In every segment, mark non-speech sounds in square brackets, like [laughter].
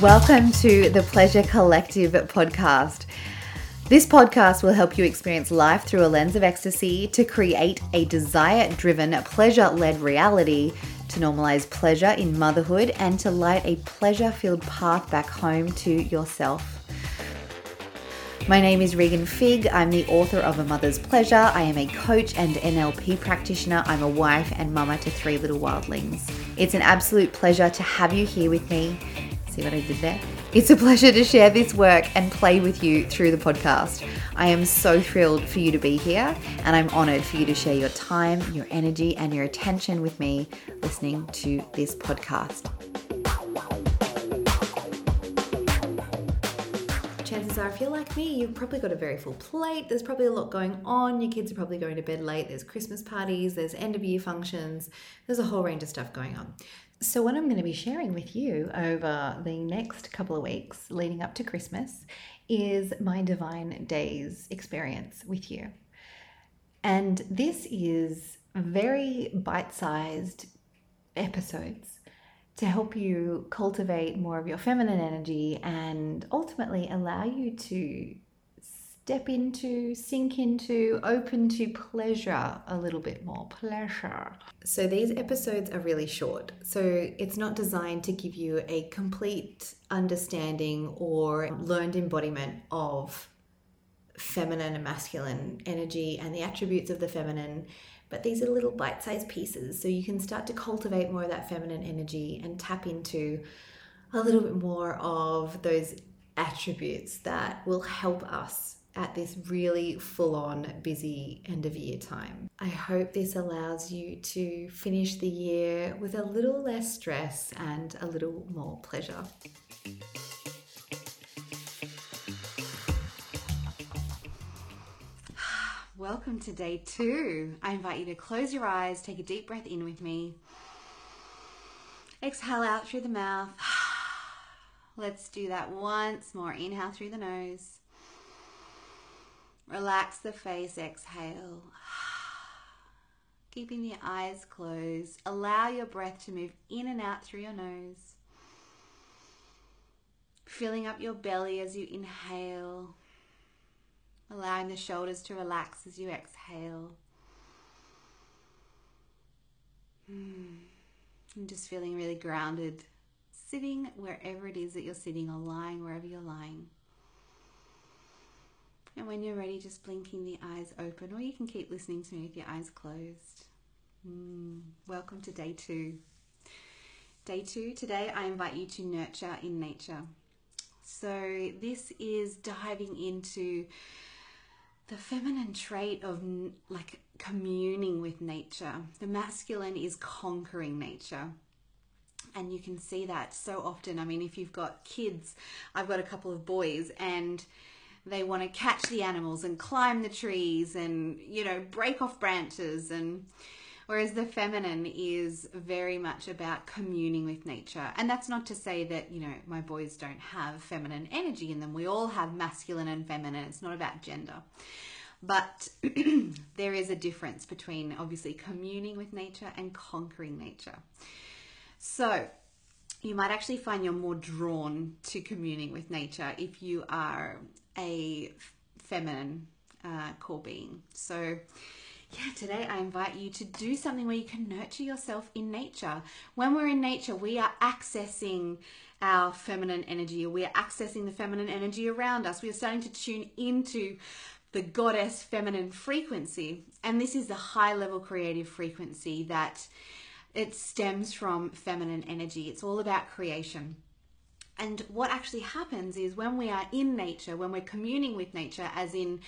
Welcome to the Pleasure Collective podcast. This podcast will help you experience life through a lens of ecstasy to create a desire driven, pleasure led reality, to normalize pleasure in motherhood, and to light a pleasure filled path back home to yourself. My name is Regan Fig. I'm the author of A Mother's Pleasure. I am a coach and NLP practitioner. I'm a wife and mama to three little wildlings. It's an absolute pleasure to have you here with me See what I did there? It's a pleasure to share this work and play with you through the podcast. I am so thrilled for you to be here, and I'm honored for you to share your time, your energy, and your attention with me listening to this podcast. Are, if you're like me, you've probably got a very full plate. There's probably a lot going on. Your kids are probably going to bed late. There's Christmas parties, there's end of year functions, there's a whole range of stuff going on. So, what I'm going to be sharing with you over the next couple of weeks leading up to Christmas is my Divine Days experience with you. And this is very bite sized episodes to help you cultivate more of your feminine energy and ultimately allow you to step into, sink into, open to pleasure a little bit more. Pleasure. So these episodes are really short. So it's not designed to give you a complete understanding or learned embodiment of feminine and masculine energy and the attributes of the feminine. But these are little bite sized pieces. So you can start to cultivate more of that feminine energy and tap into a little bit more of those attributes that will help us at this really full on busy end of year time. I hope this allows you to finish the year with a little less stress and a little more pleasure. Welcome to day two. I invite you to close your eyes, take a deep breath in with me. Exhale out through the mouth. [sighs] Let's do that once more. Inhale through the nose. Relax the face, exhale. [sighs] Keeping the eyes closed. Allow your breath to move in and out through your nose. Filling up your belly as you inhale. Allowing the shoulders to relax as you exhale. Hmm. I'm just feeling really grounded, sitting wherever it is that you're sitting or lying wherever you're lying. And when you're ready, just blinking the eyes open, or you can keep listening to me with your eyes closed. Mm, welcome to day two. Day two, today I invite you to nurture in nature. So, this is diving into the feminine trait of like communing with nature. The masculine is conquering nature. And you can see that so often. I mean, if you've got kids, I've got a couple of boys, and they want to catch the animals and climb the trees and, you know, break off branches and whereas the feminine is very much about communing with nature. And that's not to say that, you know, my boys don't have feminine energy in them. We all have masculine and feminine. It's not about gender. But [clears throat] there is a difference between obviously communing with nature and conquering nature. So, you might actually find you're more drawn to communing with nature if you are a feminine uh, core being. So, yeah, today I invite you to do something where you can nurture yourself in nature. When we're in nature, we are accessing our feminine energy, we are accessing the feminine energy around us. We are starting to tune into the goddess feminine frequency. And this is the high level creative frequency that it stems from feminine energy. It's all about creation. And what actually happens is when we are in nature, when we're communing with nature, as in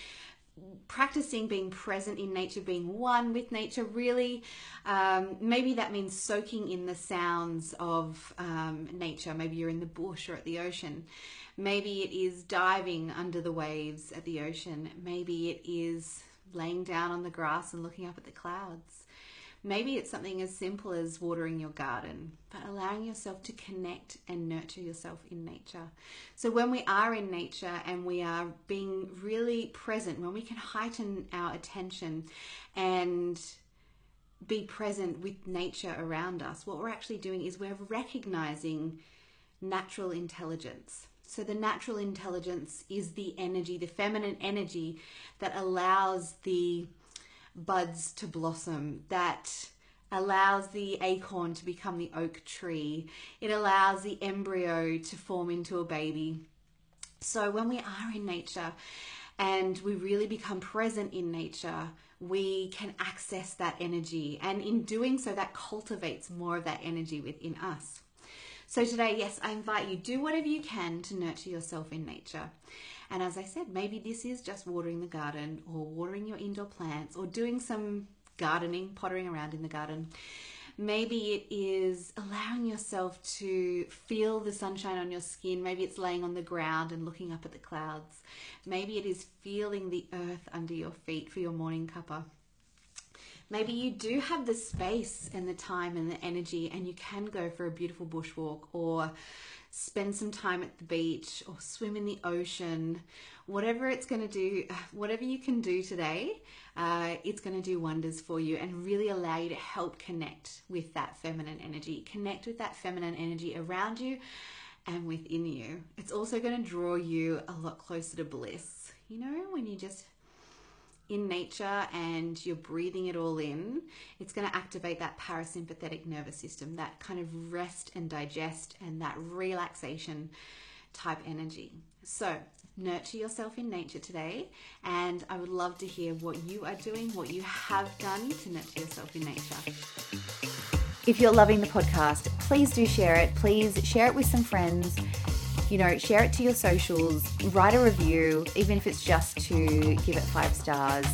practicing being present in nature, being one with nature, really, um, maybe that means soaking in the sounds of um, nature. Maybe you're in the bush or at the ocean. Maybe it is diving under the waves at the ocean. Maybe it is laying down on the grass and looking up at the clouds. Maybe it's something as simple as watering your garden, but allowing yourself to connect and nurture yourself in nature. So, when we are in nature and we are being really present, when we can heighten our attention and be present with nature around us, what we're actually doing is we're recognizing natural intelligence. So, the natural intelligence is the energy, the feminine energy that allows the buds to blossom, that allows the acorn to become the oak tree, it allows the embryo to form into a baby. So, when we are in nature and we really become present in nature, we can access that energy. And in doing so, that cultivates more of that energy within us. So today, yes, I invite you, do whatever you can to nurture yourself in nature. And as I said, maybe this is just watering the garden or watering your indoor plants or doing some gardening, pottering around in the garden. Maybe it is allowing yourself to feel the sunshine on your skin. Maybe it's laying on the ground and looking up at the clouds. Maybe it is feeling the earth under your feet for your morning cuppa. Maybe you do have the space and the time and the energy, and you can go for a beautiful bushwalk or spend some time at the beach or swim in the ocean. Whatever it's going to do, [sighs] whatever you can do today, uh, it's going to do wonders for you and really allow you to help connect with that feminine energy, connect with that feminine energy around you and within you. It's also going to draw you a lot closer to bliss. You know, when you just in nature and you're breathing it all in, it's going to activate that parasympathetic nervous system, that kind of rest and digest and that relaxation type energy. So, nurture yourself in nature today, and I would love to hear what you are doing, what you have done to nurture yourself in nature. If you're loving the podcast, please do share it. Please share it with some friends you know, share it to your socials, write a review, even if it's just to give it five stars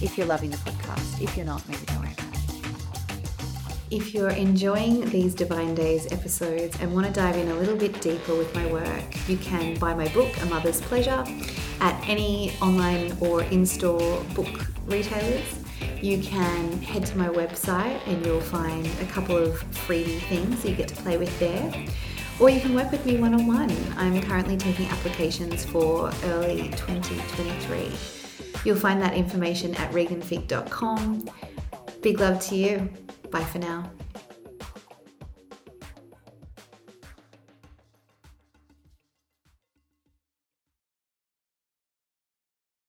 if you're loving the podcast. If you're not, maybe don't worry. If you're enjoying these Divine Days episodes and want to dive in a little bit deeper with my work, you can buy my book, A Mother's Pleasure, at any online or in store book retailers. You can head to my website and you'll find a couple of freebie things you get to play with there or you can work with me one on one. I'm currently taking applications for early 2023. You'll find that information at reganfig.com. Big love to you. Bye for now.